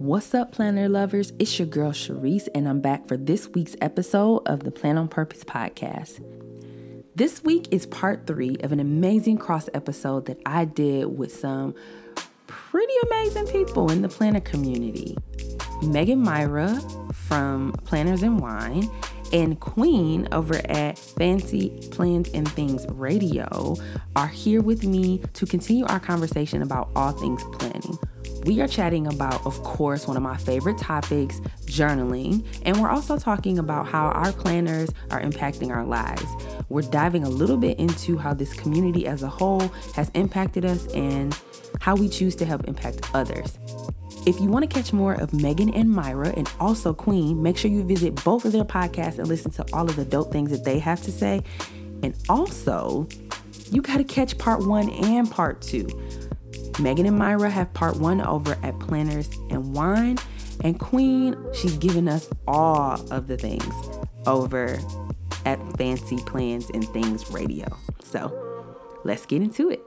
What's up, planner lovers? It's your girl Charise, and I'm back for this week's episode of the Plan on Purpose podcast. This week is part three of an amazing cross episode that I did with some pretty amazing people in the planner community. Megan Myra from Planners and Wine and Queen over at Fancy Plans and Things Radio are here with me to continue our conversation about all things planning. We are chatting about, of course, one of my favorite topics, journaling, and we're also talking about how our planners are impacting our lives. We're diving a little bit into how this community as a whole has impacted us and how we choose to help impact others. If you want to catch more of Megan and Myra and also Queen, make sure you visit both of their podcasts and listen to all of the dope things that they have to say. And also, you got to catch part one and part two. Megan and Myra have part one over at Planners and Wine. And Queen, she's giving us all of the things over at Fancy Plans and Things Radio. So let's get into it.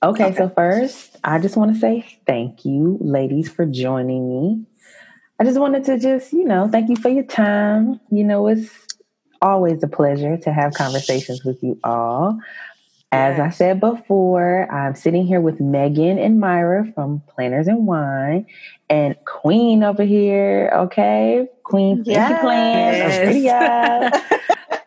Okay, okay, so first, I just want to say thank you, ladies, for joining me. I just wanted to just, you know, thank you for your time. You know, it's always a pleasure to have conversations with you all. As I said before, I'm sitting here with Megan and Myra from Planners and Wine, and Queen over here. Okay, Queen yes. Plans.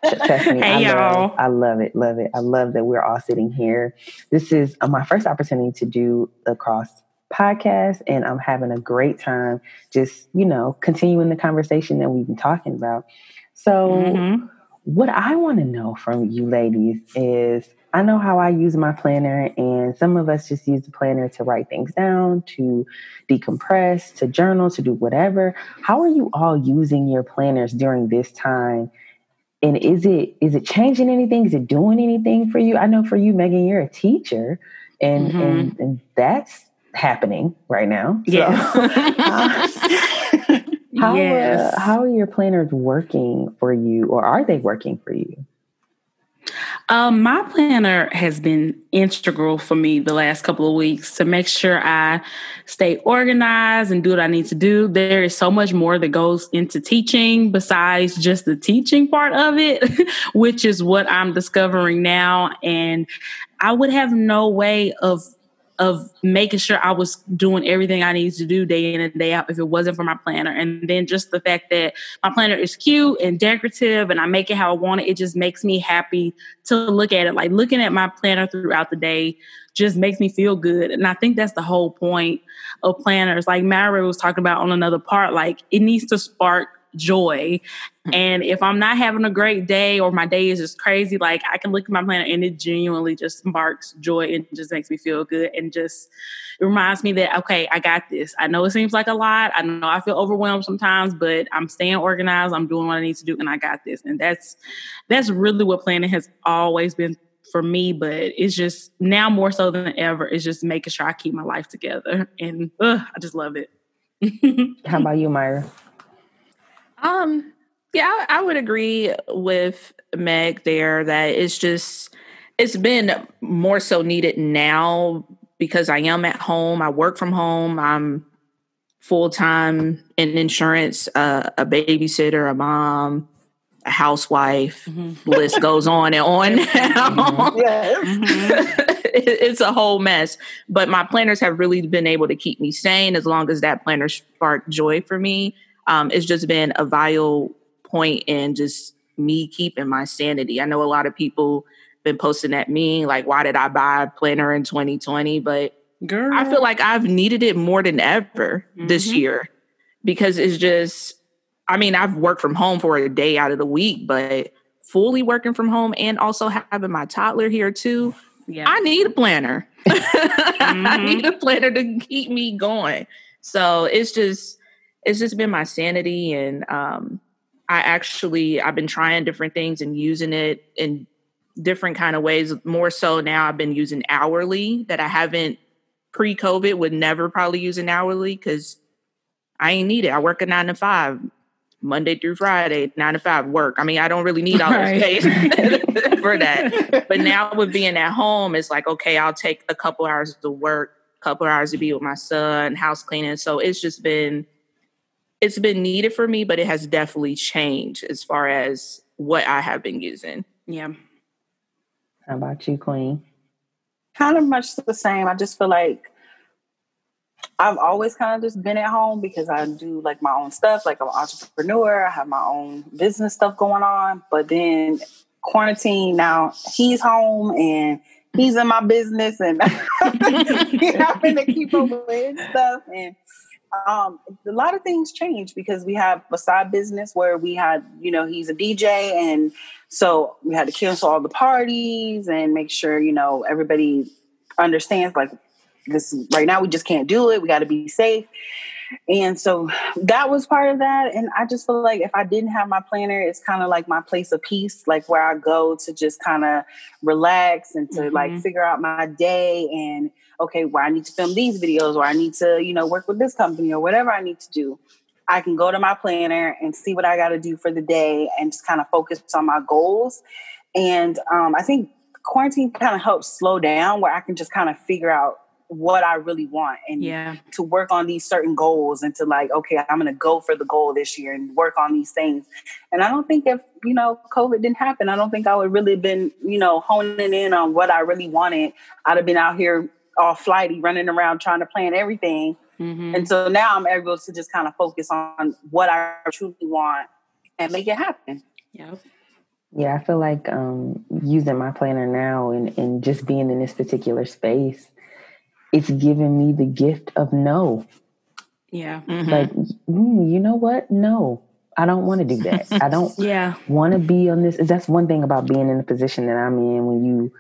Trust me, hey, I, y'all. Love, I love it, love it. I love that we're all sitting here. This is uh, my first opportunity to do the cross podcast, and I'm having a great time. Just you know, continuing the conversation that we've been talking about. So, mm-hmm. what I want to know from you ladies is I know how I use my planner, and some of us just use the planner to write things down, to decompress, to journal, to do whatever. How are you all using your planners during this time? And is it is it changing anything? Is it doing anything for you? I know for you, Megan, you're a teacher, and mm-hmm. and, and that's happening right now. Yeah. So, uh, How, uh, yes. uh, how are your planners working for you, or are they working for you? Um, my planner has been integral for me the last couple of weeks to make sure I stay organized and do what I need to do. There is so much more that goes into teaching besides just the teaching part of it, which is what I'm discovering now. And I would have no way of of making sure I was doing everything I needed to do day in and day out if it wasn't for my planner. And then just the fact that my planner is cute and decorative and I make it how I want it, it just makes me happy to look at it. Like looking at my planner throughout the day just makes me feel good. And I think that's the whole point of planners. Like Mary was talking about on another part, like it needs to spark joy. Mm-hmm. And if I'm not having a great day or my day is just crazy, like I can look at my planner and it genuinely just marks joy and just makes me feel good and just it reminds me that okay, I got this. I know it seems like a lot. I know I feel overwhelmed sometimes, but I'm staying organized. I'm doing what I need to do and I got this. And that's that's really what planning has always been for me, but it's just now more so than ever, it's just making sure I keep my life together. And uh, I just love it. How about you, Myra? Um, yeah, I would agree with Meg there that it's just it's been more so needed now because I am at home. I work from home. I'm full time in insurance, uh, a babysitter, a mom, a housewife. Mm-hmm. List goes on and on. Now. Mm-hmm. Yes. Mm-hmm. it's a whole mess. But my planners have really been able to keep me sane as long as that planner sparked joy for me um, it's just been a vital point in just me keeping my sanity. I know a lot of people been posting at me like, why did I buy a planner in 2020? But Girl. I feel like I've needed it more than ever mm-hmm. this year because it's just, I mean, I've worked from home for a day out of the week, but fully working from home and also having my toddler here too. Yeah. I need a planner. mm-hmm. I need a planner to keep me going. So it's just, it's just been my sanity and um, i actually i've been trying different things and using it in different kind of ways more so now i've been using hourly that i haven't pre-covid would never probably use an hourly because i ain't need it i work a nine to five Monday through Friday, nine to five work. I mean, I don't really need all right. this space for that. But now with being at home, it's like, okay, I'll take a couple hours to work, a couple hours to be with my son, house cleaning. So it's just been it's been needed for me, but it has definitely changed as far as what I have been using. Yeah. How about you, Queen? Kind of much the same. I just feel like I've always kind of just been at home because I do like my own stuff. Like I'm an entrepreneur, I have my own business stuff going on. But then quarantine now, he's home and he's in my business and having to keep up with stuff. And um, a lot of things change because we have a side business where we had, you know, he's a DJ, and so we had to cancel all the parties and make sure, you know, everybody understands like this right now we just can't do it. We got to be safe. And so that was part of that. And I just feel like if I didn't have my planner, it's kind of like my place of peace, like where I go to just kind of relax and to mm-hmm. like figure out my day and okay, where I need to film these videos or I need to, you know, work with this company or whatever I need to do. I can go to my planner and see what I got to do for the day and just kind of focus on my goals. And um, I think quarantine kind of helps slow down where I can just kind of figure out what I really want and yeah. to work on these certain goals and to like, okay, I'm going to go for the goal this year and work on these things. And I don't think if, you know, COVID didn't happen, I don't think I would really been, you know, honing in on what I really wanted. I'd have been out here all flighty, running around trying to plan everything. Mm-hmm. And so now I'm able to just kind of focus on what I truly want and make it happen. Yeah. Yeah, I feel like um, using my planner now and, and just being in this particular space, it's given me the gift of no. Yeah. Mm-hmm. Like, mm, you know what? No, I don't want to do that. I don't yeah. want to be on this. That's one thing about being in the position that I'm in when you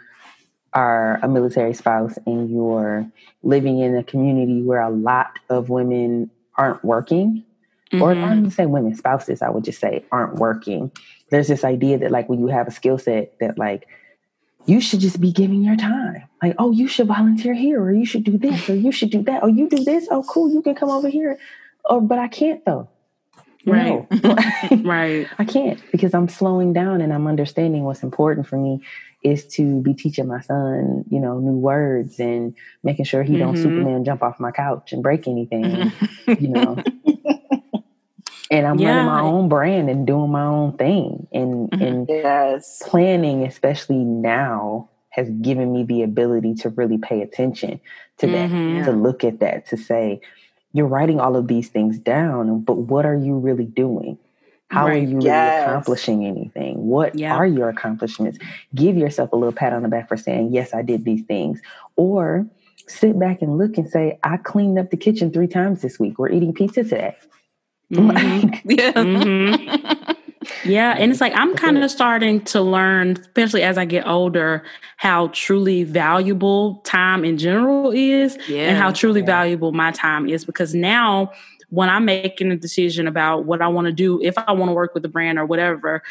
are a military spouse and you're living in a community where a lot of women aren't working. Mm-hmm. Or I don't even say women, spouses, I would just say aren't working. There's this idea that like when you have a skill set that like you should just be giving your time. Like, oh, you should volunteer here, or you should do this, or you should do that. Oh, you do this. Oh, cool. You can come over here. Oh, but I can't though. Right. No. right. I can't because I'm slowing down and I'm understanding what's important for me is to be teaching my son, you know, new words and making sure he mm-hmm. don't Superman jump off my couch and break anything, you know. And I'm yeah. running my own brand and doing my own thing. And mm-hmm. and yes. planning, especially now, has given me the ability to really pay attention to mm-hmm. that, to look at that, to say, you're writing all of these things down, but what are you really doing? How right. are you yes. really accomplishing anything? What yeah. are your accomplishments? Give yourself a little pat on the back for saying, Yes, I did these things. Or sit back and look and say, I cleaned up the kitchen three times this week. We're eating pizza today. Mm-hmm. yeah. Mm-hmm. Yeah. And it's like I'm kind of starting to learn, especially as I get older, how truly valuable time in general is yeah. and how truly yeah. valuable my time is because now when I'm making a decision about what I want to do, if I want to work with a brand or whatever,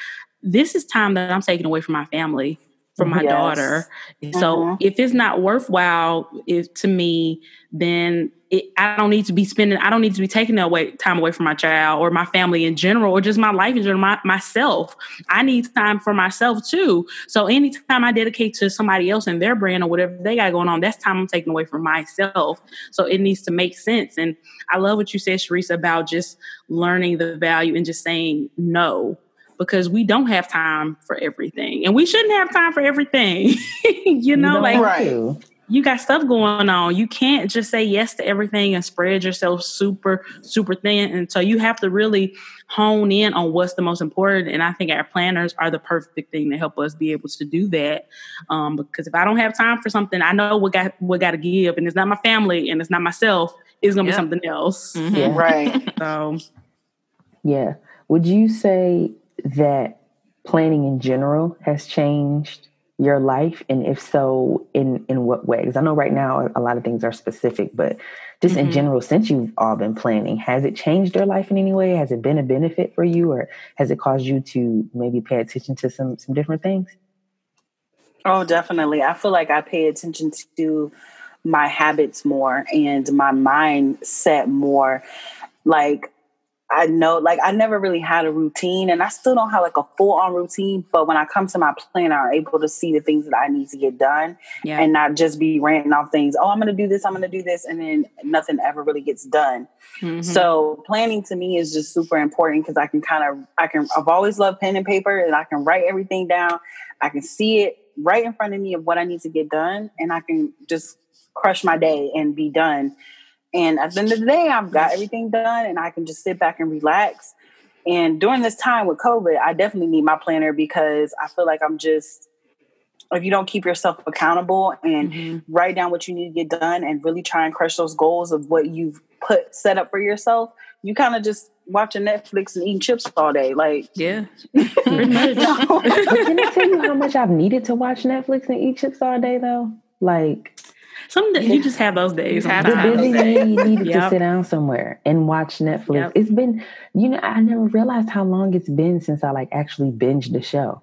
this is time that I'm taking away from my family, from my yes. daughter. So mm-hmm. if it's not worthwhile if, to me, then it, I don't need to be spending, I don't need to be taking away time away from my child or my family in general or just my life in general, my, myself. I need time for myself too. So anytime I dedicate to somebody else and their brand or whatever they got going on, that's time I'm taking away from myself. So it needs to make sense. And I love what you said, Charise, about just learning the value and just saying no because we don't have time for everything and we shouldn't have time for everything you know you like right you got stuff going on. You can't just say yes to everything and spread yourself super, super thin. And so you have to really hone in on what's the most important. And I think our planners are the perfect thing to help us be able to do that. Um, because if I don't have time for something, I know what got what got to give, and it's not my family and it's not myself. It's gonna yep. be something else. Mm-hmm. Yeah. Right. so, yeah. Would you say that planning in general has changed your life? And if so in in what ways? I know right now a lot of things are specific but just mm-hmm. in general since you've all been planning has it changed your life in any way? Has it been a benefit for you or has it caused you to maybe pay attention to some some different things? Oh definitely. I feel like i pay attention to my habits more and my mindset more. Like I know, like, I never really had a routine, and I still don't have like a full on routine. But when I come to my planner, I'm able to see the things that I need to get done, yeah. and not just be ranting off things. Oh, I'm going to do this. I'm going to do this, and then nothing ever really gets done. Mm-hmm. So planning to me is just super important because I can kind of, I can, I've always loved pen and paper, and I can write everything down. I can see it right in front of me of what I need to get done, and I can just crush my day and be done and at the end of the day, I've got everything done and I can just sit back and relax. And during this time with COVID, I definitely need my planner because I feel like I'm just, if you don't keep yourself accountable and mm-hmm. write down what you need to get done and really try and crush those goals of what you've put set up for yourself, you kind of just watching Netflix and eating chips all day. Like, yeah. Can I tell you how much I've needed to watch Netflix and eat chips all day though? Like, some days you just have those days. Have the busy day you needed yep. to sit down somewhere and watch Netflix. Yep. It's been, you know, I never realized how long it's been since I like actually binged the show.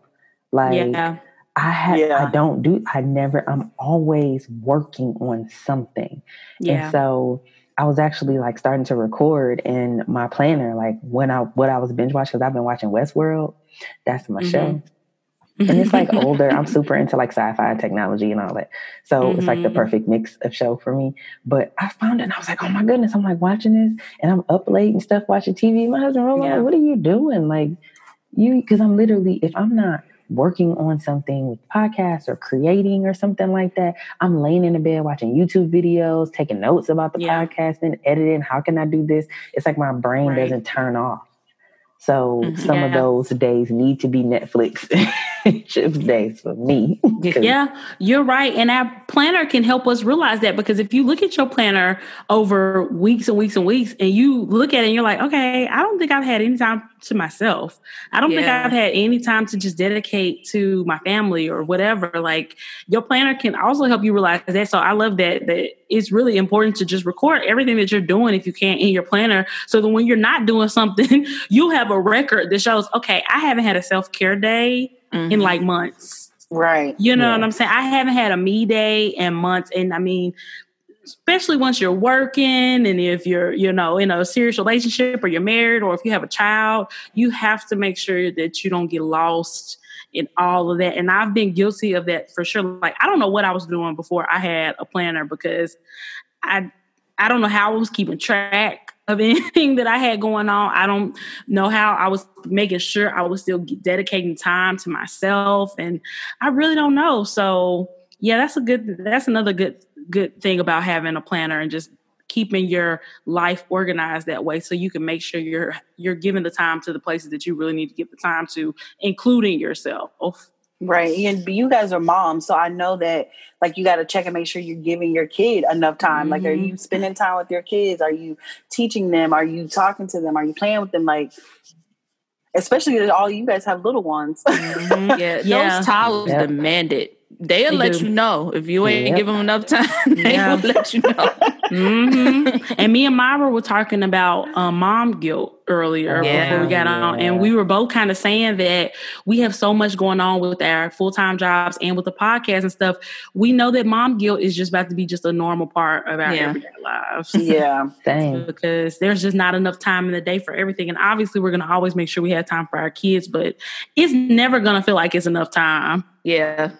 Like, yeah. I have, yeah. I don't do, I never, I'm always working on something. Yeah. And so I was actually like starting to record in my planner, like when I, what I was binge watching, because I've been watching Westworld. That's my mm-hmm. show and it's like older. I'm super into like sci-fi technology and all that. So mm-hmm. it's like the mm-hmm. perfect mix of show for me. But I found it and I was like, oh my goodness, I'm like watching this and I'm up late and stuff watching TV. My husband yeah. what are you doing? Like you because I'm literally if I'm not working on something with podcasts or creating or something like that, I'm laying in the bed watching YouTube videos, taking notes about the yeah. podcast and editing. How can I do this? It's like my brain right. doesn't turn off. So mm-hmm. some yeah. of those days need to be Netflix chips days for me. yeah, you're right. And our planner can help us realize that because if you look at your planner over weeks and weeks and weeks and you look at it and you're like, okay, I don't think I've had any time to myself. I don't yeah. think I've had any time to just dedicate to my family or whatever. Like your planner can also help you realize that. So I love that that it's really important to just record everything that you're doing if you can in your planner so that when you're not doing something, you'll have a record that shows, okay, I haven't had a self-care day mm-hmm. in like months. Right. You know yeah. what I'm saying? I haven't had a me day in months. And I mean, especially once you're working and if you're you know in a serious relationship or you're married or if you have a child you have to make sure that you don't get lost in all of that and i've been guilty of that for sure like i don't know what i was doing before i had a planner because i i don't know how i was keeping track of anything that i had going on. I don't know how i was making sure i was still dedicating time to myself and i really don't know. So yeah that's a good that's another good good thing about having a planner and just keeping your life organized that way so you can make sure you're you're giving the time to the places that you really need to give the time to including yourself right and you guys are moms so i know that like you got to check and make sure you're giving your kid enough time mm-hmm. like are you mm-hmm. spending time with your kids are you teaching them are you talking to them are you playing with them like especially that all you guys have little ones mm-hmm. yeah, yeah those towels yeah. demand it They'll they let do. you know if you ain't yep. give them enough time. They yeah. will let you know. mm-hmm. And me and Myra were talking about um, mom guilt earlier yeah. before we got on, and we were both kind of saying that we have so much going on with our full time jobs and with the podcast and stuff. We know that mom guilt is just about to be just a normal part of our yeah. everyday lives. Yeah, dang. because there's just not enough time in the day for everything, and obviously we're going to always make sure we have time for our kids, but it's never going to feel like it's enough time. Yeah,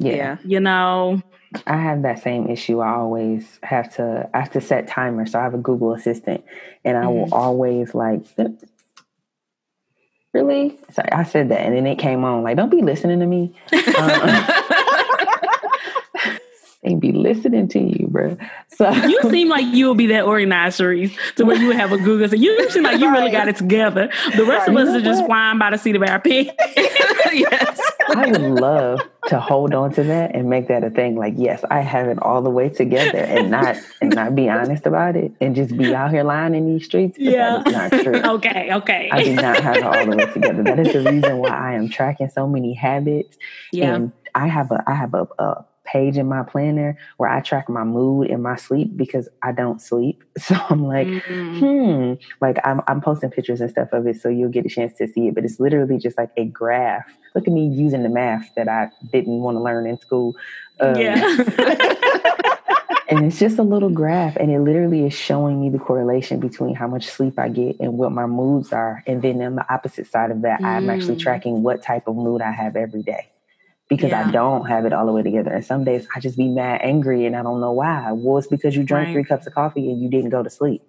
yeah. yeah. You know, I have that same issue. I always have to I have to set timers. So I have a Google Assistant and I mm-hmm. will always like Really? So I said that and then it came on like don't be listening to me. Um, they be listening to you, bro. So you seem like you will be that organized, Charise, to where you would have a Google. So you seem like you really got it together. The rest right. of us are just flying by the seat of our pants. yes. I would love to hold on to that and make that a thing. Like, yes, I have it all the way together and not and not be honest about it and just be out here lying in these streets. yeah. not true. okay, okay. I do not have it all the way together. That is the reason why I am tracking so many habits. Yeah. And I have a I have a, a page in my planner where I track my mood and my sleep because I don't sleep. So I'm like, mm-hmm. hmm, like I'm, I'm posting pictures and stuff of it so you'll get a chance to see it. But it's literally just like a graph. Look at me using the math that I didn't want to learn in school. Um, yeah. and it's just a little graph, and it literally is showing me the correlation between how much sleep I get and what my moods are. And then on the opposite side of that, mm. I'm actually mm. tracking what type of mood I have every day because yeah. I don't have it all the way together. And some days I just be mad angry and I don't know why. Well, it's because you drank right. three cups of coffee and you didn't go to sleep.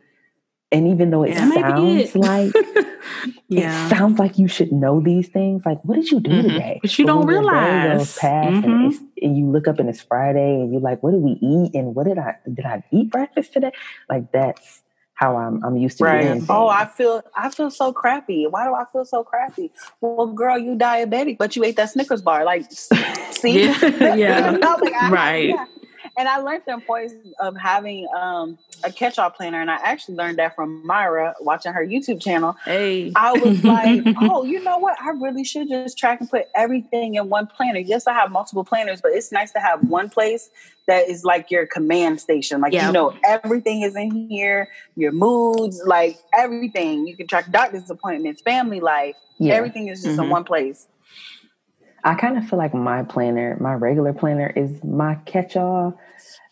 And even though it sounds it. like yeah. it sounds like you should know these things, like what did you do mm-hmm. today? But you but don't realize. Past mm-hmm. and, and, you look up and it's Friday and you're like, what did we eat? And what did I did I eat breakfast today? Like that's how I'm I'm used to right. doing. Oh, I feel I feel so crappy. Why do I feel so crappy? Well, girl, you diabetic, but you ate that Snickers bar. Like, see, yeah, yeah. like, right. Yeah. And I learned the importance of having um, a catch-all planner, and I actually learned that from Myra watching her YouTube channel. Hey, I was like, oh, you know what? I really should just track and put everything in one planner. Yes, I have multiple planners, but it's nice to have one place that is like your command station. Like you know, everything is in here. Your moods, like everything. You can track doctor's appointments, family life. Yeah. Everything is just mm-hmm. in one place. I kind of feel like my planner, my regular planner, is my catch-all,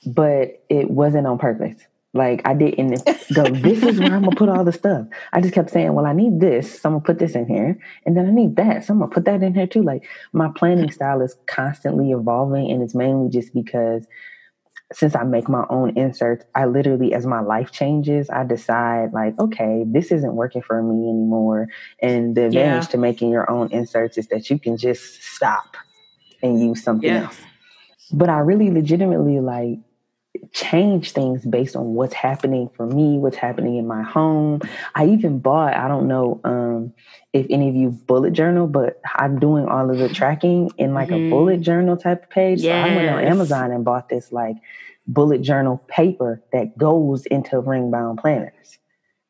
but it wasn't on purpose. Like I didn't go, this is where I'm gonna put all the stuff. I just kept saying, well, I need this, so I'm gonna put this in here, and then I need that, so I'm gonna put that in here too. Like my planning style is constantly evolving, and it's mainly just because since I make my own inserts, I literally, as my life changes, I decide like, okay, this isn't working for me anymore. And the advantage yeah. to making your own inserts is that you can just stop and use something yeah. else. But I really legitimately like change things based on what's happening for me, what's happening in my home. I even bought, I don't know um, if any of you bullet journal, but I'm doing all of the tracking in like mm-hmm. a bullet journal type of page. Yes. So I went on Amazon and bought this like bullet journal paper that goes into ring bound planners.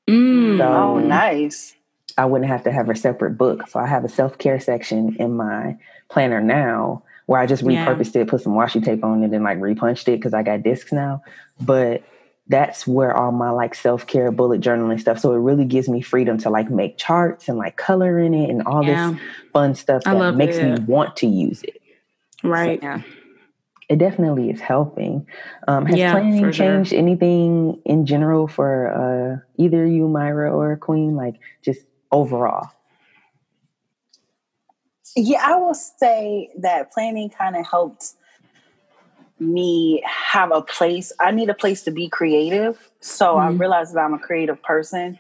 Mm. So, oh, nice. I wouldn't have to have a separate book. So I have a self care section in my planner now where I just repurposed yeah. it, put some washi tape on it, and like repunched it because I got discs now. But that's where all my like self care bullet journaling stuff. So it really gives me freedom to like make charts and like color in it and all yeah. this fun stuff that makes it. me want to use it. Right. So, yeah. It definitely is helping. Um, has yeah, planning changed sure. anything in general for uh, either you, Myra, or Queen? Like just overall? Yeah, I will say that planning kind of helped me have a place. I need a place to be creative. So mm-hmm. I realized that I'm a creative person.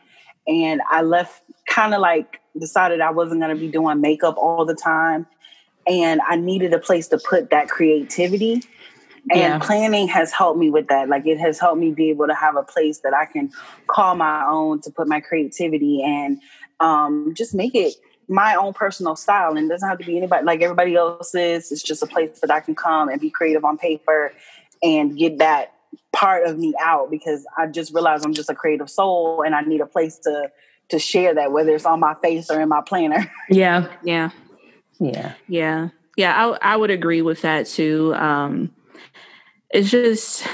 And I left kind of like decided I wasn't going to be doing makeup all the time. And I needed a place to put that creativity. And yeah. planning has helped me with that. Like it has helped me be able to have a place that I can call my own to put my creativity and um, just make it my own personal style and doesn't have to be anybody like everybody else's. It's just a place that I can come and be creative on paper and get that part of me out because I just realized I'm just a creative soul and I need a place to to share that, whether it's on my face or in my planner. Yeah, yeah, yeah, yeah, yeah. I I would agree with that too. Um, it's just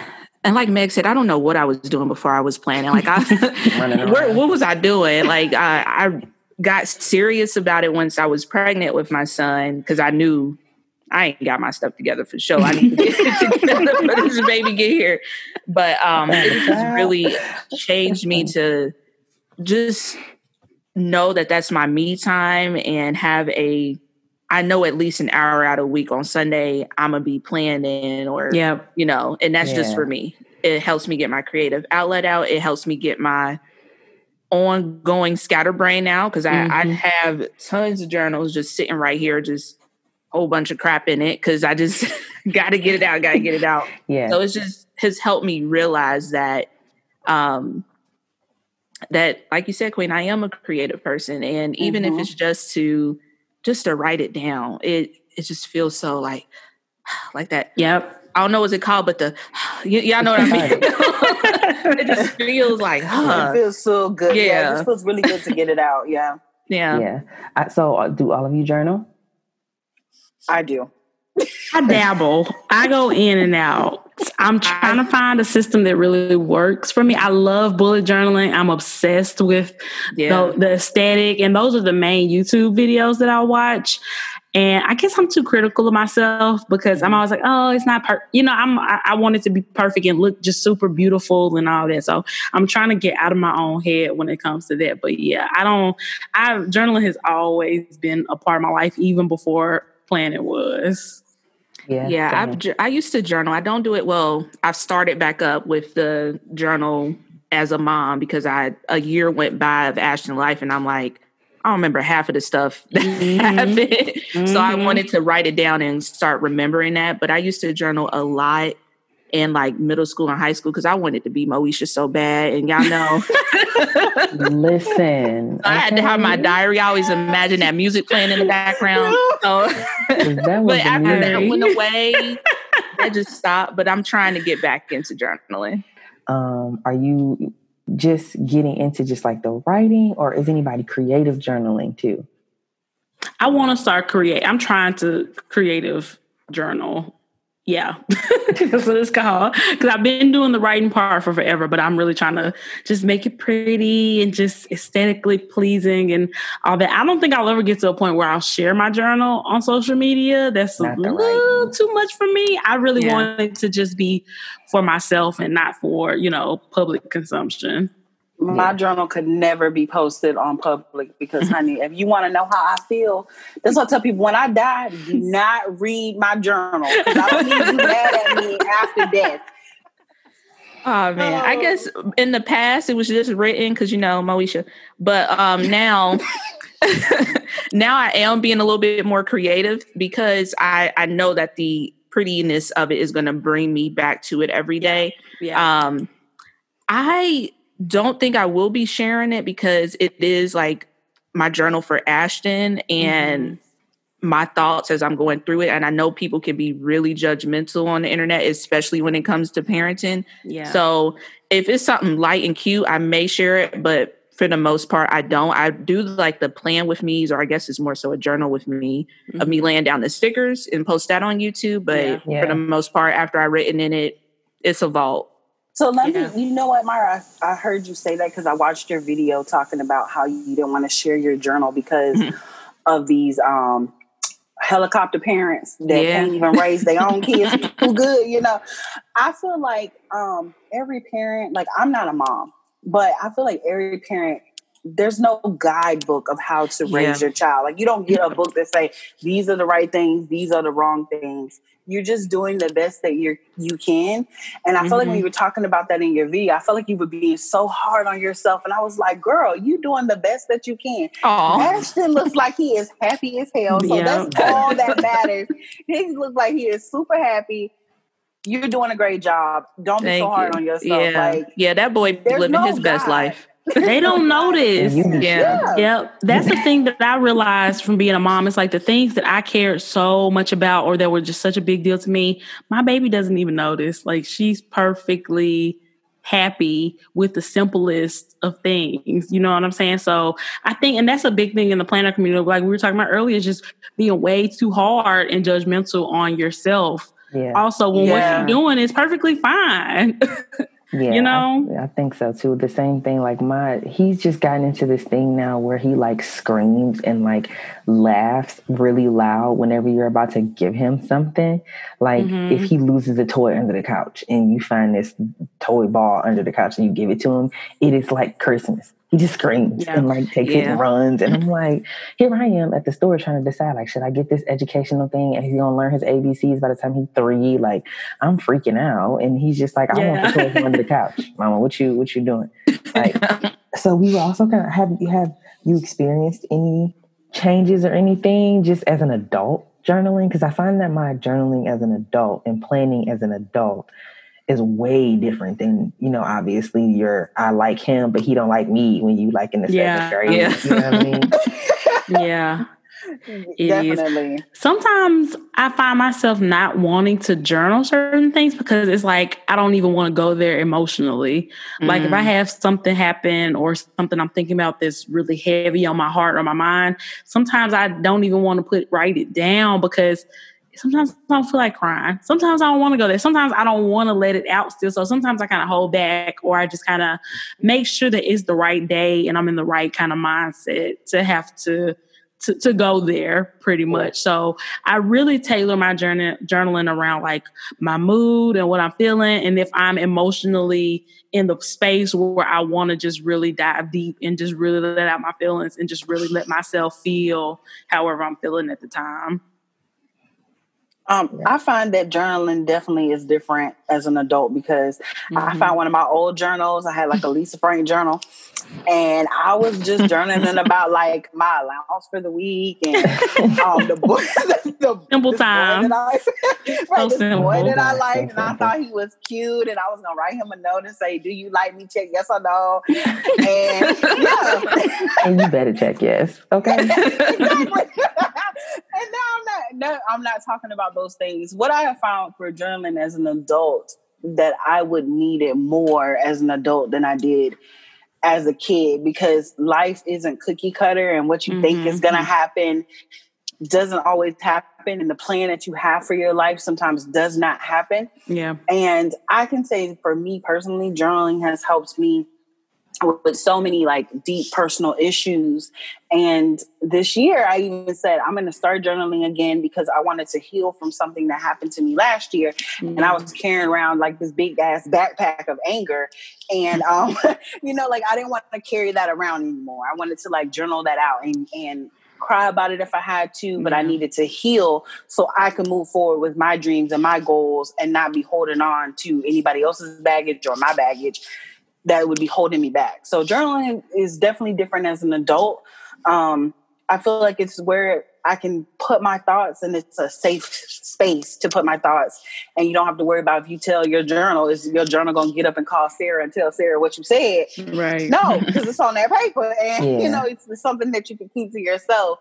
and like Meg said, I don't know what I was doing before I was planning. Like, I, what was I doing? Like, I, I got serious about it once I was pregnant with my son because I knew I ain't got my stuff together for sure. I need to get it together for this baby get here. But um, it just really changed me to just know that that's my me time and have a I know at least an hour out a week on Sunday I'm gonna be planning or yeah, you know, and that's yeah. just for me. It helps me get my creative outlet out. It helps me get my ongoing scatterbrain now because mm-hmm. I, I have tons of journals just sitting right here, just a whole bunch of crap in it because I just got to get it out, got to get it out. yeah. So it's just has helped me realize that, um, that like you said, Queen, I am a creative person, and even mm-hmm. if it's just to just to write it down, it it just feels so like like that. Yep. I don't know what's it called, but the y- y'all know what I mean. it just feels like, huh. It feels so good. Yeah. yeah. it just feels really good to get it out. Yeah. Yeah. Yeah. I, so, uh, do all of you journal? I do. I dabble. I go in and out. I'm trying to find a system that really works for me. I love bullet journaling. I'm obsessed with yeah. the, the aesthetic, and those are the main YouTube videos that I watch. And I guess I'm too critical of myself because I'm mm-hmm. always like, oh, it's not per you know, I'm I, I want it to be perfect and look just super beautiful and all that. So I'm trying to get out of my own head when it comes to that. But yeah, I don't I journaling has always been a part of my life even before planning was. Yeah, yeah. I've, I used to journal. I don't do it well. I've started back up with the journal as a mom because I a year went by of Ashton life, and I'm like, I don't remember half of the stuff that mm-hmm. happened. Mm-hmm. So I mm-hmm. wanted to write it down and start remembering that. But I used to journal a lot in like middle school and high school because I wanted to be Moesha so bad. And y'all know. Listen. So I had to have my diary. I always imagine that music playing in the background. So, but after that went away, I just stopped. But I'm trying to get back into journaling. Um, are you just getting into just like the writing or is anybody creative journaling too? I want to start create. I'm trying to creative journal yeah, that's what it's called. Because I've been doing the writing part for forever, but I'm really trying to just make it pretty and just aesthetically pleasing and all that. I don't think I'll ever get to a point where I'll share my journal on social media. That's not a little right. too much for me. I really yeah. want it to just be for myself and not for, you know, public consumption my journal could never be posted on public because honey if you want to know how i feel that's what i tell people when i die do not read my journal i don't need you mad at me after death. Oh man, I guess in the past it was just written because you know Moesha, but um now now I am being a little bit more creative because I I know that the prettiness of it is going to bring me back to it every day. Yeah. Um, I don't think I will be sharing it because it is like my journal for Ashton and mm-hmm. my thoughts as I'm going through it. And I know people can be really judgmental on the internet, especially when it comes to parenting. Yeah. So if it's something light and cute, I may share it, but for the most part, I don't. I do like the plan with me's, or I guess it's more so a journal with me mm-hmm. of me laying down the stickers and post that on YouTube. But yeah. Yeah. for the most part, after I written in it, it's a vault. So let yeah. me, you know what, Myra, I, I heard you say that because I watched your video talking about how you didn't want to share your journal because mm-hmm. of these um, helicopter parents that yeah. can't even raise their own kids too good, you know. I feel like um, every parent, like I'm not a mom, but I feel like every parent there's no guidebook of how to raise yeah. your child. Like you don't get a book that say these are the right things, these are the wrong things. You're just doing the best that you you can. And I mm-hmm. feel like when mm-hmm. you were talking about that in your video, I felt like you were being so hard on yourself. And I was like, girl, you doing the best that you can. Aww. Ashton looks like he is happy as hell. So yeah. that's all that matters. he looks like he is super happy you're doing a great job. Don't Thank be so hard you. on yourself. Yeah. Like, yeah, that boy living no his best life they don't notice. yeah. Yep. That's the thing that I realized from being a mom. It's like the things that I cared so much about or that were just such a big deal to me, my baby doesn't even notice. Like she's perfectly happy with the simplest of things. You know what I'm saying? So I think, and that's a big thing in the planner community, like we were talking about earlier, is just being way too hard and judgmental on yourself. Yeah. Also, when yeah. what you're doing is perfectly fine. Yeah, you know, I, I, think so too. The same thing, like my, he's just gotten into this thing now where he like screams and like laughs really loud whenever you're about to give him something. Like mm-hmm. if he loses a toy under the couch and you find this toy ball under the couch and you give it to him, it is like Christmas he just screams yeah. and like takes yeah. it and runs. And I'm like, here I am at the store trying to decide, like, should I get this educational thing? And he's gonna learn his ABCs by the time he's three. Like, I'm freaking out. And he's just like, I yeah. want the toy under the couch. Mama, what you what you doing? Like, so we were also kind of have you have you experienced any changes or anything just as an adult journaling? Because I find that my journaling as an adult and planning as an adult is way different than you know obviously you're i like him but he don't like me when you like in the yeah, second grade yeah. you know what i mean yeah Definitely. Sometimes I find myself not wanting to journal certain things because it's like I don't even want to go there emotionally. Mm-hmm. Like if I mm. have something happen or something I'm thinking about that's really heavy on my heart or my mind, sometimes I don't even want to put write it down because sometimes I don't feel like crying. Sometimes I don't want to go there. Sometimes I don't want to let it out still. So sometimes I kind of hold back or I just kind of make sure that it's the right day and I'm in the right kind of mindset to have to to, to go there pretty much. So I really tailor my journal, journaling around like my mood and what I'm feeling. And if I'm emotionally in the space where I want to just really dive deep and just really let out my feelings and just really let myself feel however I'm feeling at the time. Um, I find that journaling definitely is different as an adult because mm-hmm. I found one of my old journals. I had like a Lisa Frank journal, and I was just journaling about like my allowance for the week and um, the boy, the, the simple time, boy that I, right, so the boy that I liked, and I thought he was cute, and I was gonna write him a note and say, "Do you like me?" Check yes or no, and yeah, and you better check yes. Okay. exactly and now I'm not no, I'm not talking about those things. What I have found for journaling as an adult that I would need it more as an adult than I did as a kid because life isn't cookie cutter and what you mm-hmm. think is going to mm-hmm. happen doesn't always happen and the plan that you have for your life sometimes does not happen. Yeah. And I can say for me personally journaling has helped me with so many like deep personal issues. And this year, I even said, I'm going to start journaling again because I wanted to heal from something that happened to me last year. Mm-hmm. And I was carrying around like this big ass backpack of anger. And, um, you know, like I didn't want to carry that around anymore. I wanted to like journal that out and, and, cry about it if I had to, but I needed to heal so I could move forward with my dreams and my goals and not be holding on to anybody else's baggage or my baggage that would be holding me back. So journaling is definitely different as an adult. Um, I feel like it's where I can put my thoughts and it's a safe space to put my thoughts. And you don't have to worry about if you tell your journal, is your journal going to get up and call Sarah and tell Sarah what you said? Right. No, because it's on that paper and, yeah. you know, it's, it's, something that you can keep to yourself.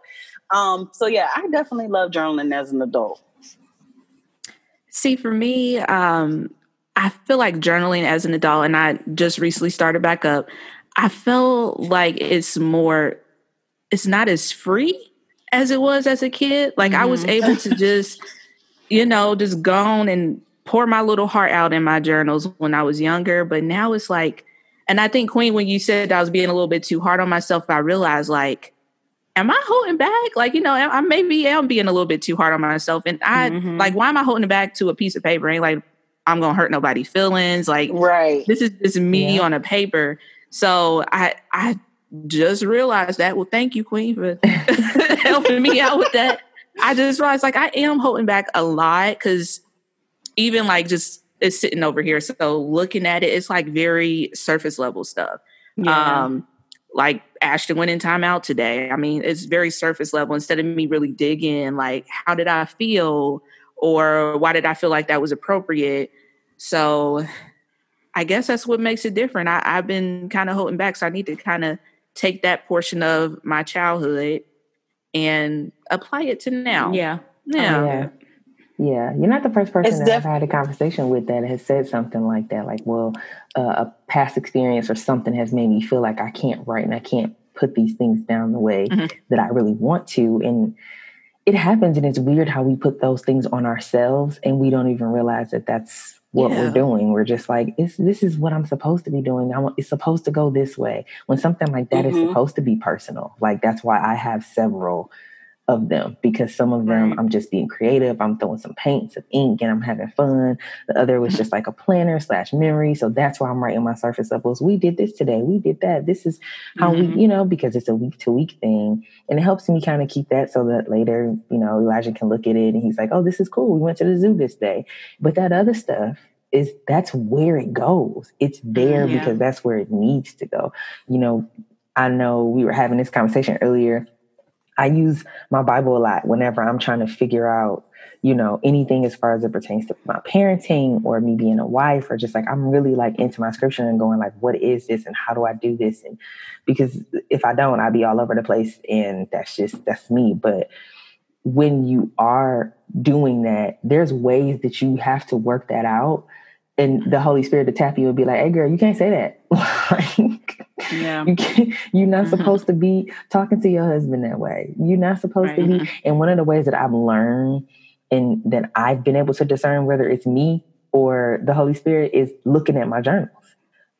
Um, so, yeah, I definitely love journaling as an adult. See, for me, um, I feel like journaling as an adult, and I just recently started back up. I feel like it's more, it's not as free as it was as a kid. Like mm-hmm. I was mm-hmm. able to just, you know, just go on and pour my little heart out in my journals when I was younger. But now it's like, and I think Queen, when you said I was being a little bit too hard on myself, I realized like, am I holding back? Like, you know, I maybe am being a little bit too hard on myself. And I mm-hmm. like, why am I holding back to a piece of paper? Ain't like I'm gonna hurt nobody's feelings. Like right. This is just me yeah. on a paper. So I I just realized that. Well, thank you, Queen, for helping me out with that. I just realized like I am holding back a lot because even like just it's sitting over here. So looking at it, it's like very surface level stuff. Yeah. Um, like Ashton went in timeout today. I mean, it's very surface level instead of me really digging like how did I feel? Or why did I feel like that was appropriate? So I guess that's what makes it different. I, have been kind of holding back, so I need to kind of take that portion of my childhood and apply it to now. Yeah. Yeah. Oh, yeah. Yeah, you're not the first person it's that def- I've had a conversation with that has said something like that. Like, well, uh, a past experience or something has made me feel like I can't write and I can't put these things down the way mm-hmm. that I really want to. And it happens and it's weird how we put those things on ourselves and we don't even realize that that's what yeah. we're doing. We're just like, this is what I'm supposed to be doing. I want, it's supposed to go this way. When something like that mm-hmm. is supposed to be personal, like that's why I have several of them because some of them I'm just being creative. I'm throwing some paint, some ink, and I'm having fun. The other was just like a planner slash memory. So that's why I'm writing my surface levels. We did this today. We did that. This is how mm-hmm. we, you know, because it's a week to week thing. And it helps me kind of keep that so that later, you know, Elijah can look at it and he's like, oh, this is cool. We went to the zoo this day. But that other stuff, is that's where it goes. It's there yeah. because that's where it needs to go. You know, I know we were having this conversation earlier I use my Bible a lot whenever I'm trying to figure out, you know, anything as far as it pertains to my parenting or me being a wife or just like I'm really like into my scripture and going like, what is this and how do I do this? And because if I don't, I'd be all over the place and that's just that's me. But when you are doing that, there's ways that you have to work that out. And the Holy Spirit to tap you and be like, hey girl, you can't say that. like, yeah. you you're not mm-hmm. supposed to be talking to your husband that way. You're not supposed right. to be. And one of the ways that I've learned and that I've been able to discern whether it's me or the Holy Spirit is looking at my journals.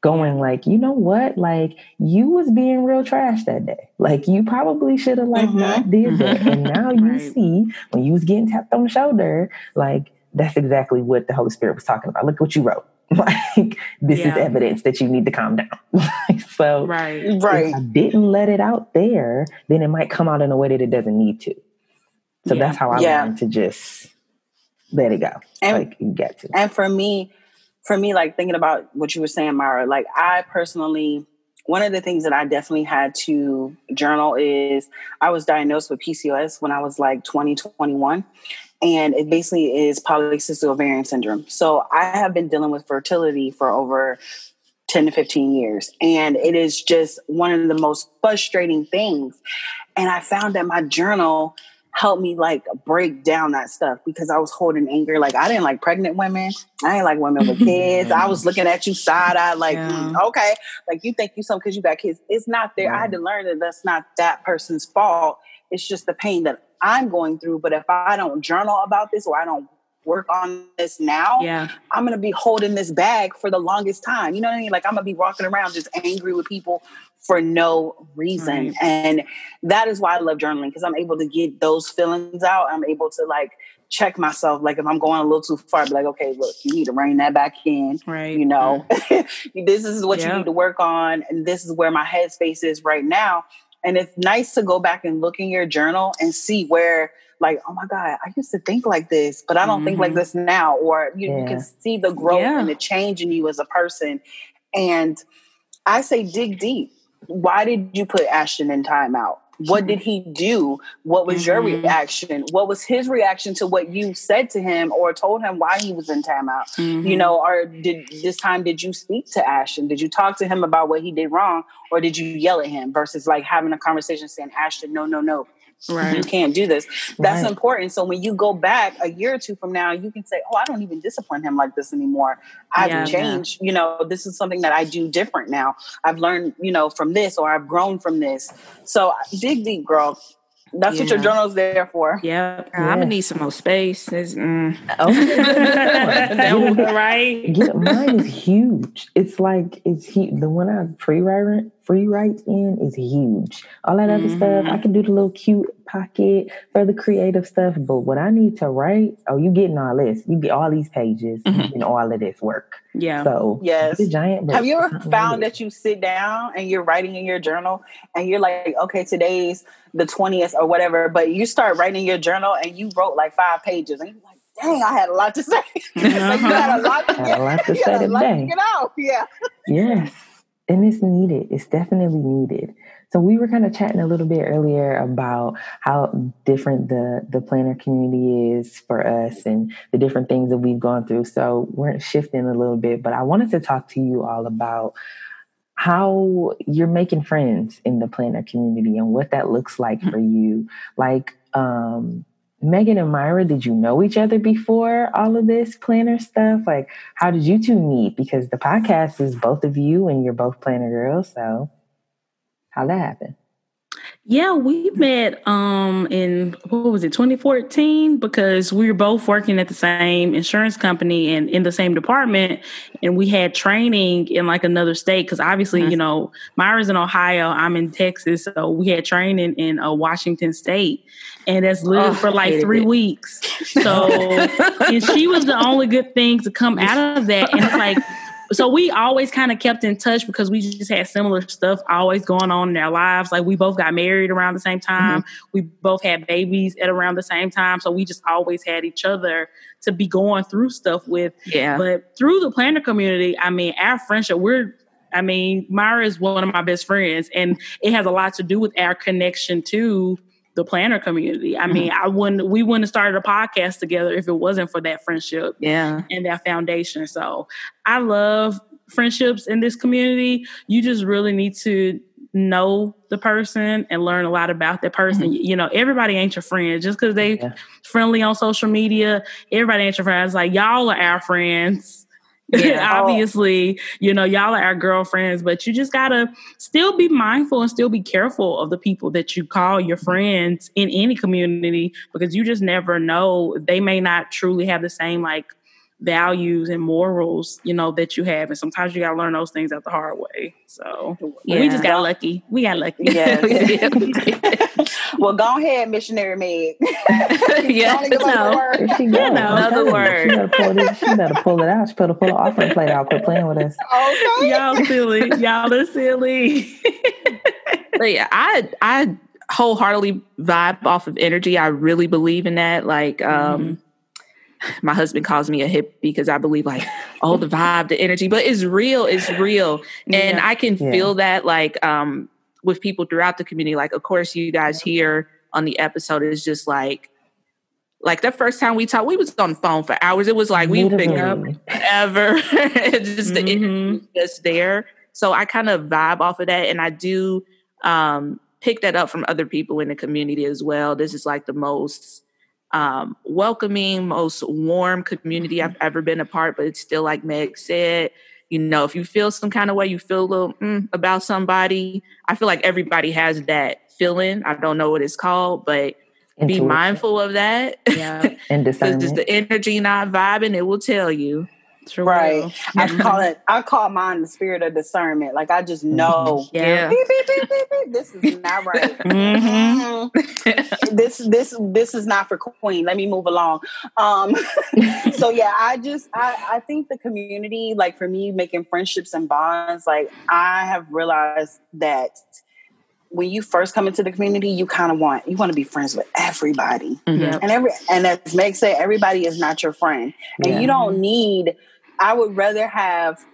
going like, you know what? Like you was being real trash that day. Like you probably should have like mm-hmm. not did mm-hmm. that. And now you right. see when you was getting tapped on the shoulder, like that's exactly what the Holy Spirit was talking about. Look what you wrote. Like this yeah. is evidence that you need to calm down. so right, right. If I didn't let it out there, then it might come out in a way that it doesn't need to. So yeah. that's how I yeah. learned to just let it go. And, like you get to. And for me, for me, like thinking about what you were saying, Mara, like I personally, one of the things that I definitely had to journal is I was diagnosed with PCOS when I was like 20, 21. And it basically is polycystic ovarian syndrome. So I have been dealing with fertility for over 10 to 15 years. And it is just one of the most frustrating things. And I found that my journal helped me like break down that stuff because I was holding anger. Like I didn't like pregnant women. I didn't like women with kids. I was looking at you side eye, like yeah. mm, okay, like you think you something because you got kids. It's not there. Yeah. I had to learn that that's not that person's fault. It's just the pain that I'm going through. But if I don't journal about this or I don't work on this now, yeah. I'm gonna be holding this bag for the longest time. You know what I mean? Like I'm gonna be walking around just angry with people for no reason. Right. And that is why I love journaling because I'm able to get those feelings out. I'm able to like check myself. Like if I'm going a little too far, I'd be like, okay, look, you need to rein that back in. Right. You know, this is what yeah. you need to work on. And this is where my headspace is right now. And it's nice to go back and look in your journal and see where like, oh my God, I used to think like this, but I don't mm-hmm. think like mm-hmm. this now. Or you, yeah. you can see the growth yeah. and the change in you as a person. And I say dig deep why did you put Ashton in timeout? What did he do? What was mm-hmm. your reaction? What was his reaction to what you said to him or told him why he was in timeout? Mm-hmm. You know, or did this time did you speak to Ashton? Did you talk to him about what he did wrong, or did you yell at him versus like having a conversation saying, Ashton, no, no, no, Right. You can't do this. That's right. important. So when you go back a year or two from now, you can say, Oh, I don't even discipline him like this anymore. I've yeah, changed. Yeah. You know, this is something that I do different now. I've learned, you know, from this or I've grown from this. So uh, dig deep, girl. That's yeah. what your journal's there for. Yep. yeah. I'm gonna need some more space. Mm. Okay. right? Get, mine is huge. It's like it's he, the one I free write free write in is huge. All that mm-hmm. other stuff, I mm-hmm. can do the little cute pocket for the creative stuff. But what I need to write, oh, you getting all this? You get all these pages mm-hmm. and all of this work. Yeah. So yes, giant. Have you ever found that you sit down and you're writing in your journal and you're like, okay, today's the twentieth or whatever, but you start writing your journal and you wrote like five pages and you're like dang, I had a lot to say. like you had a lot to, get, a lot to say today. get out. Yeah. Yes. And it's needed. It's definitely needed. So we were kind of chatting a little bit earlier about how different the the planner community is for us and the different things that we've gone through. So we're shifting a little bit, but I wanted to talk to you all about how you're making friends in the planner community and what that looks like for you. Like um Megan and Myra, did you know each other before all of this planner stuff? Like, how did you two meet? Because the podcast is both of you and you're both planner girls. So, how that happen? Yeah, we met um in what was it, 2014? Because we were both working at the same insurance company and in the same department, and we had training in like another state. Because obviously, mm-hmm. you know, Myra's in Ohio, I'm in Texas, so we had training in uh, Washington State, and that's lived oh, for like three it. weeks. So, and she was the only good thing to come out of that, and it's like so we always kind of kept in touch because we just had similar stuff always going on in our lives. Like we both got married around the same time. Mm-hmm. We both had babies at around the same time. So we just always had each other to be going through stuff with. Yeah. But through the planner community, I mean, our friendship, we're I mean, Myra is one of my best friends, and it has a lot to do with our connection to the planner community. I mean, mm-hmm. I wouldn't we wouldn't have started a podcast together if it wasn't for that friendship yeah. and that foundation. So I love friendships in this community. You just really need to know the person and learn a lot about that person. Mm-hmm. You know, everybody ain't your friend just because they yeah. friendly on social media. Everybody ain't your friends. Like y'all are our friends Yeah. Obviously, you know, y'all are our girlfriends, but you just gotta still be mindful and still be careful of the people that you call your friends in any community because you just never know. They may not truly have the same like values and morals, you know, that you have. And sometimes you gotta learn those things out the hard way. So yeah. we just got lucky. We got lucky. Yeah. well, go ahead, missionary Meg. yeah, no. She go. Another word. She better, pull this, she better pull it out. She better pull the offering plate out. Quit playing with us. Okay. Y'all silly. Y'all are silly. but yeah, I I wholeheartedly vibe off of energy. I really believe in that. Like um mm-hmm my husband calls me a hippie because I believe like, oh, the vibe, the energy, but it's real, it's real. And yeah. I can yeah. feel that like um with people throughout the community. Like, of course, you guys here on the episode is just like like the first time we talked, we was on the phone for hours. It was like we pick up ever. just mm-hmm. the energy just there. So I kind of vibe off of that. And I do um pick that up from other people in the community as well. This is like the most um, welcoming, most warm community I've ever been a part. But it's still like Meg said, you know, if you feel some kind of way, you feel a little mm, about somebody. I feel like everybody has that feeling. I don't know what it's called, but Intuition. be mindful of that. Yeah, and because just the energy not vibing, it will tell you. Sure right. I call it. I call mine the spirit of discernment. Like I just mm-hmm. know. Yeah. Beep, beep, beep, this is not right. mm-hmm. this this this is not for Queen. Let me move along. Um. so yeah, I just I I think the community, like for me, making friendships and bonds, like I have realized that when you first come into the community, you kind of want you want to be friends with everybody, mm-hmm. and every and as Meg said, everybody is not your friend, and yeah. you don't need I would rather have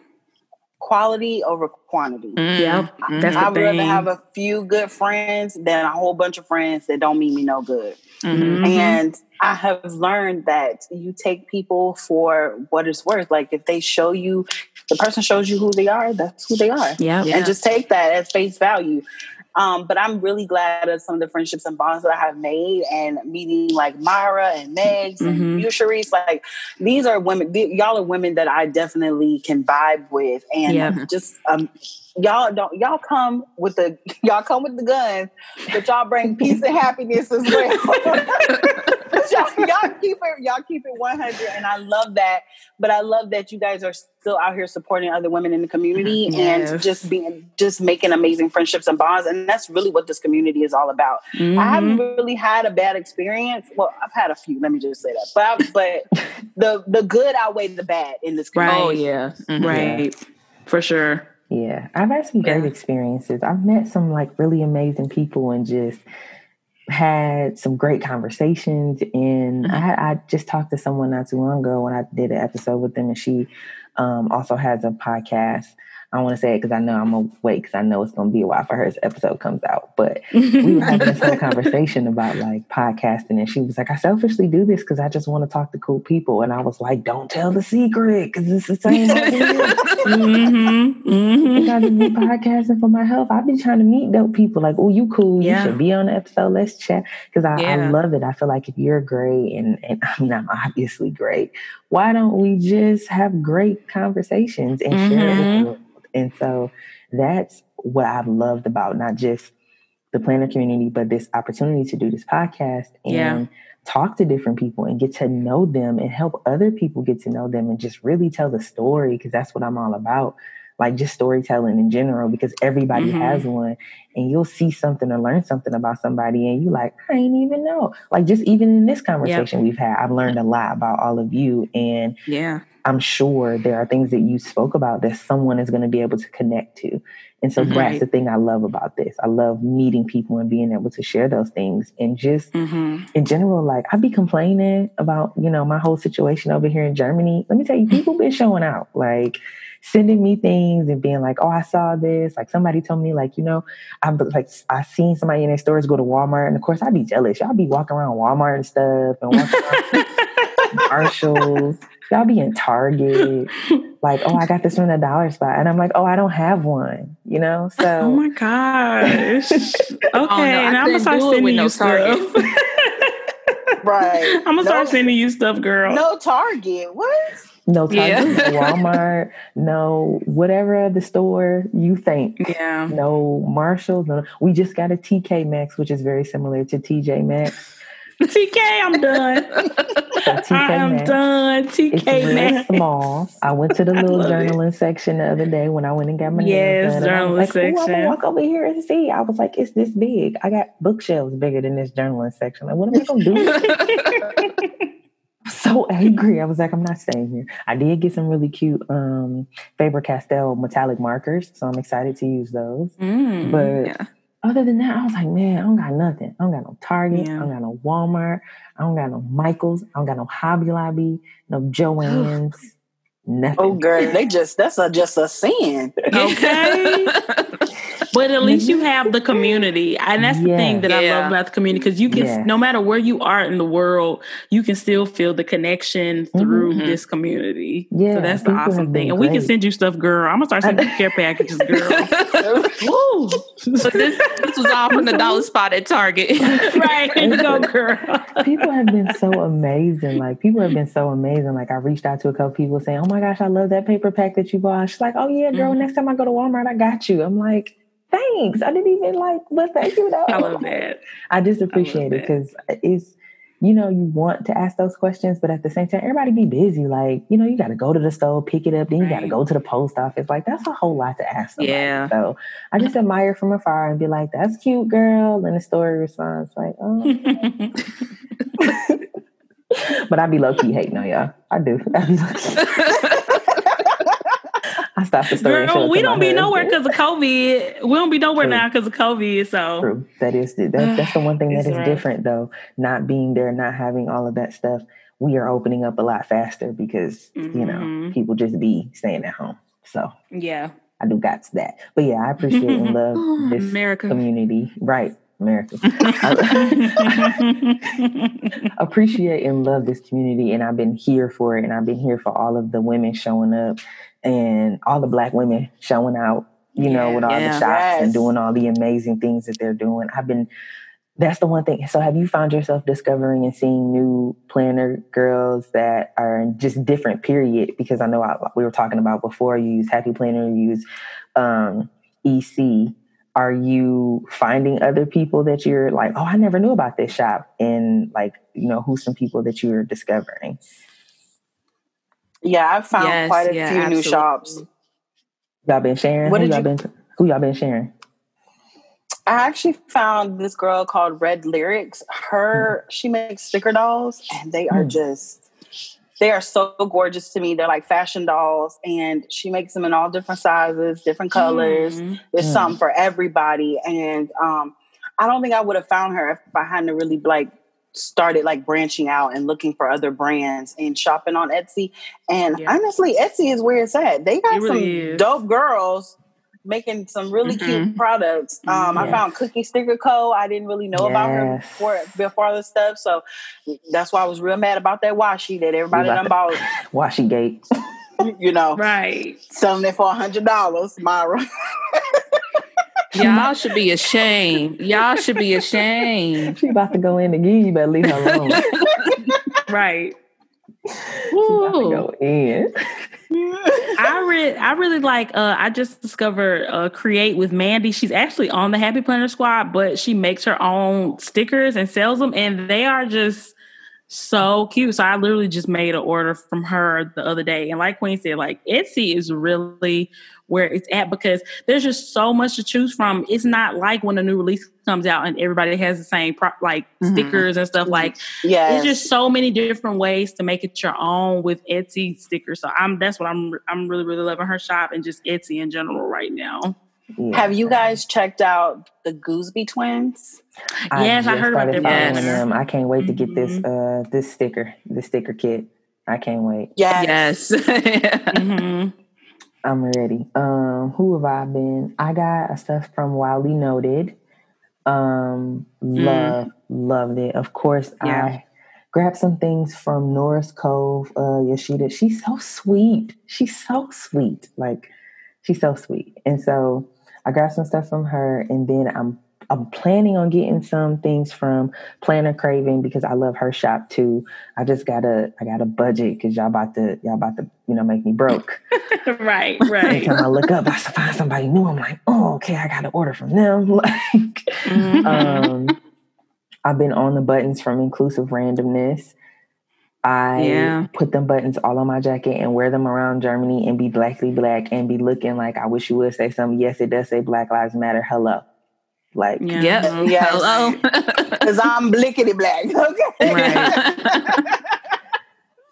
quality over quantity. Mm, yeah, that's I, would thing. rather have a few good friends than a whole bunch of friends that don't mean me no good. Mm-hmm. And I have learned that you take people for what it's worth. Like if they show you, the person shows you who they are, that's who they are. Yeah, and just take that as face value. Um, but I'm really glad of some of the friendships and bonds that I have made and meeting like Myra and Megs mm-hmm. and you, Charise. Like these are women, y'all are women that I definitely can vibe with. And just um, y'all don't y'all come with the y'all come with the guns, but y'all bring peace and happiness as well. y'all, y'all keep it y'all keep it 100 and I love that. But I love that you guys are still out here supporting other women in the community yes. and just being just making amazing friendships and bonds. And that's really what this community is all about. Mm-hmm. I haven't really had a bad experience. Well, I've had a few, let me just say that. But I, but the the good outweigh the bad in this community. Oh yeah. Mm-hmm. Right. For sure. Yeah, I've had some great yeah. experiences. I've met some like really amazing people and just had some great conversations. And mm-hmm. I, I, just talked to someone not too long ago when I did an episode with them, and she um, also has a podcast I don't want to say it because I know I'm gonna wait because I know it's gonna be a while for her episode comes out. But we were having this whole conversation about like podcasting, and she was like, "I selfishly do this because I just want to talk to cool people." And I was like, "Don't tell the secret because it's the same." mm-hmm, mm-hmm. I just be podcasting for my health. I've been trying to meet dope people. Like, oh, you cool? Yeah. You should be on the episode. Let's chat because I, yeah. I love it. I feel like if you're great, and and I mean I'm obviously great, why don't we just have great conversations and mm-hmm. share it with mm-hmm. And so that's what I've loved about not just the planner community, but this opportunity to do this podcast and yeah. talk to different people and get to know them and help other people get to know them and just really tell the story because that's what I'm all about like just storytelling in general because everybody mm-hmm. has one and you'll see something or learn something about somebody and you like i ain't even know like just even in this conversation yep. we've had i've learned a lot about all of you and yeah i'm sure there are things that you spoke about that someone is going to be able to connect to and so mm-hmm. that's the thing i love about this i love meeting people and being able to share those things and just mm-hmm. in general like i'd be complaining about you know my whole situation over here in germany let me tell you people been showing out like sending me things and being like, "Oh, I saw this." Like somebody told me, like you know, I'm like I seen somebody in their stores go to Walmart, and of course I'd be jealous. Y'all be walking around Walmart and stuff, and walking Marshalls. Y'all be in Target, like, oh, I got this from the dollar spot, and I'm like, oh, I don't have one, you know. So, oh my gosh, oh, okay, oh, no, and I'm gonna start sending you stuff. right, I'm gonna no, start sending you stuff, girl. No Target, what? No Target, yeah. no Walmart, no whatever the store you think. Yeah. No Marshalls. No, we just got a TK Maxx, which is very similar to TJ Maxx. TK, I'm done. So TK I am Maxx, done. TK it's Maxx. small. I went to the little journaling it. section the other day when I went and got my yes, done. journaling like, section. I'm walk over here and see. I was like, it's this big. I got bookshelves bigger than this journaling section. Like, what am I gonna do? So angry. I was like, I'm not staying here. I did get some really cute um Faber Castell metallic markers, so I'm excited to use those. Mm, but yeah. other than that, I was like, man, I don't got nothing. I don't got no Target. Yeah. I don't got no Walmart. I don't got no Michaels. I don't got no Hobby Lobby. No Joann's. nothing. Oh, girl, they just that's a, just a sin. Okay. but at least you have the community and that's the thing that yeah. i love about the community because you can yeah. no matter where you are in the world you can still feel the connection through mm-hmm. this community yeah so that's the awesome thing and great. we can send you stuff girl i'm gonna start sending you care packages girl Woo. so this, this was all from the dollar spot at target right here you go girl people have been so amazing like people have been so amazing like i reached out to a couple people saying oh my gosh i love that paper pack that you bought she's like oh yeah girl mm-hmm. next time i go to walmart i got you i'm like thanks. I didn't even like, but thank you. Though. I love that. I just appreciate I it because it's, you know, you want to ask those questions, but at the same time, everybody be busy. Like, you know, you got to go to the store, pick it up, then you right. got to go to the post office. Like, that's a whole lot to ask. Somebody. Yeah. So I just admire from afar and be like, "That's cute, girl." And the story responds like, "Oh." but I'd be low key hating on y'all. I do. I be low key. I stopped the story. Girl, we don't be husband. nowhere because of COVID. We don't be nowhere True. now because of COVID. So True. that is that, that's the one thing that is right. different though. Not being there, not having all of that stuff. We are opening up a lot faster because mm-hmm. you know mm-hmm. people just be staying at home. So yeah, I do got to that. But yeah, I appreciate and love this America. community. Right. America. appreciate and love this community, and I've been here for it, and I've been here for all of the women showing up and all the black women showing out, you yeah, know, with all yeah, the shops yes. and doing all the amazing things that they're doing. I've been that's the one thing. So have you found yourself discovering and seeing new planner girls that are in just different period? Because I know I, we were talking about before you use Happy Planner, you use um, EC. Are you finding other people that you're like, oh, I never knew about this shop, and like, you know, who's some people that you're discovering? Yeah, I've found yes, quite a yeah, few absolutely. new shops. Y'all been sharing? What who y'all you... been who y'all been sharing? I actually found this girl called Red Lyrics. Her mm. she makes sticker dolls and they are mm. just they are so gorgeous to me. They're like fashion dolls and she makes them in all different sizes, different colors. Mm. There's mm. something for everybody. And um I don't think I would have found her if I hadn't really like started like branching out and looking for other brands and shopping on Etsy. And yeah. honestly, Etsy is where it's at. They got really some is. dope girls making some really mm-hmm. cute products. Um, yes. I found Cookie Sticker Co. I didn't really know yes. about her before before the stuff, so that's why I was real mad about that washi that everybody done bought. Washi gate. you know, right? Selling it for a hundred dollars, Myra. Y'all should be ashamed. Y'all should be ashamed. She about to go in again. You better leave her alone. right. She about to go in. I really, I really like. Uh, I just discovered uh, Create with Mandy. She's actually on the Happy Planner Squad, but she makes her own stickers and sells them, and they are just so cute. So I literally just made an order from her the other day, and like Queen said, like Etsy is really where it's at because there's just so much to choose from. It's not like when a new release comes out and everybody has the same pro- like mm-hmm. stickers and stuff. Like, yeah, there's just so many different ways to make it your own with Etsy stickers. So I'm that's what I'm I'm really really loving her shop and just Etsy in general right now. Yeah. Have you guys checked out the Gooseby twins? I yes, I heard about them. them. I can't wait mm-hmm. to get this mm-hmm. uh this sticker, this sticker kit. I can't wait. Yes. Yes. mm-hmm. I'm ready. Um, who have I been? I got stuff from Wildly Noted. Um, mm. love, loved it. Of course, yeah. I grabbed some things from Norris Cove, uh, Yoshida. She's so sweet. She's so sweet. Like, she's so sweet. And so I grabbed some stuff from her, and then I'm I'm planning on getting some things from Planner Craving because I love her shop too. I just gotta I got a budget because y'all about to y'all about to you know make me broke. right, right. Every time I look up, I find somebody new. I'm like, oh, okay, I got to order from them. like, mm-hmm. um, I've been on the buttons from Inclusive Randomness. I yeah. put them buttons all on my jacket and wear them around Germany and be blackly black and be looking like I wish you would say something. Yes, it does say Black Lives Matter. Hello. Like, yeah, yeah, uh, yes. hello. Because I'm blickety black. Okay. Right.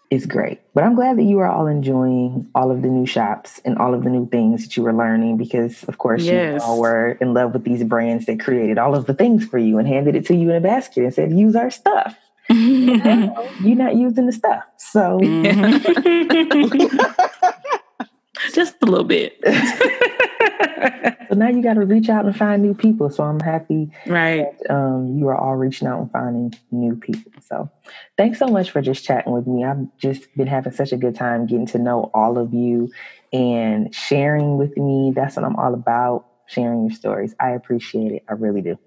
it's great. But I'm glad that you are all enjoying all of the new shops and all of the new things that you were learning because, of course, yes. you all were in love with these brands that created all of the things for you and handed it to you in a basket and said, use our stuff. you're not using the stuff. So mm-hmm. just a little bit. so now you got to reach out and find new people. So I'm happy right. That, um, you are all reaching out and finding new people. So thanks so much for just chatting with me. I've just been having such a good time getting to know all of you and sharing with me. That's what I'm all about, sharing your stories. I appreciate it. I really do.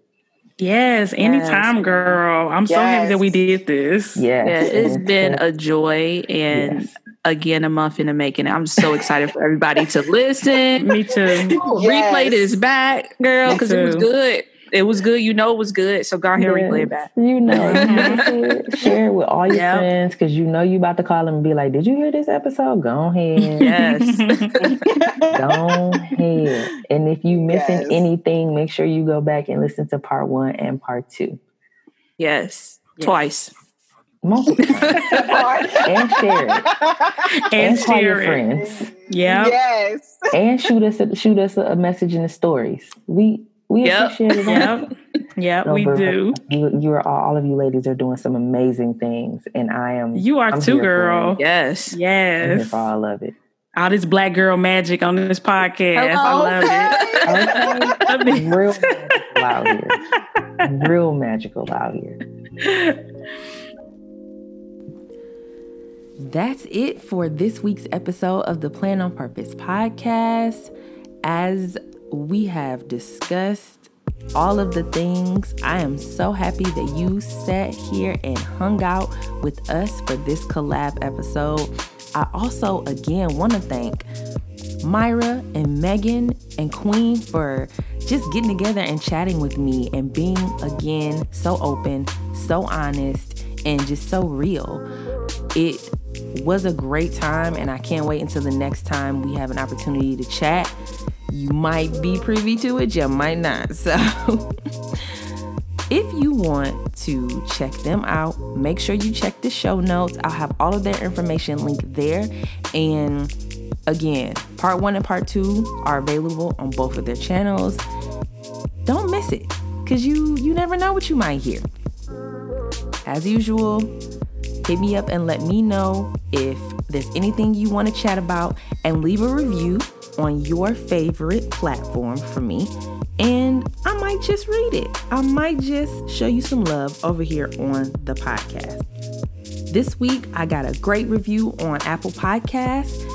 Yes, anytime, yes. girl. I'm yes. so happy that we did this. Yes. Yeah, it's been a joy and yes. Again a month in the making. I'm so excited for everybody to listen. Me too. Replay this back, girl, because it was good it was good. You know it was good. So go ahead yes, replay it back. You know, share it with all your yep. friends because you know you about to call them and be like, "Did you hear this episode? Go ahead, yes, go ahead." And if you missing yes. anything, make sure you go back and listen to part one and part two. Yes, yes. twice. Multiple and share it. And, and call your friends. Yeah. Yes. And shoot us a, shoot us a message in the stories. We we yep. appreciate it. Yep. Yeah, no, we do. You, you are all all of you ladies are doing some amazing things, and I am. You are I'm too, girl. Yes, yes. for all of it. All this black girl magic on this podcast. Hello. I love it. okay. Real magical out here. Real magical out here. That's it for this week's episode of the Plan on Purpose podcast. As we have discussed all of the things. I am so happy that you sat here and hung out with us for this collab episode. I also, again, want to thank Myra and Megan and Queen for just getting together and chatting with me and being, again, so open, so honest, and just so real. It was a great time, and I can't wait until the next time we have an opportunity to chat you might be privy to it, you might not. So, if you want to check them out, make sure you check the show notes. I'll have all of their information linked there. And again, part one and part two are available on both of their channels. Don't miss it, because you you never know what you might hear. As usual, hit me up and let me know if there's anything you want to chat about and leave a review on your favorite platform for me, and I might just read it. I might just show you some love over here on the podcast. This week, I got a great review on Apple Podcasts.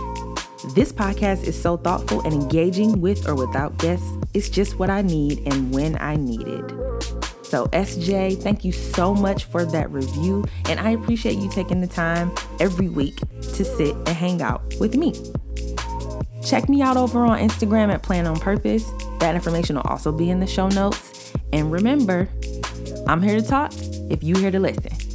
This podcast is so thoughtful and engaging with or without guests. It's just what I need and when I need it. So, SJ, thank you so much for that review. And I appreciate you taking the time every week to sit and hang out with me. Check me out over on Instagram at Plan on Purpose. That information will also be in the show notes. And remember, I'm here to talk if you're here to listen.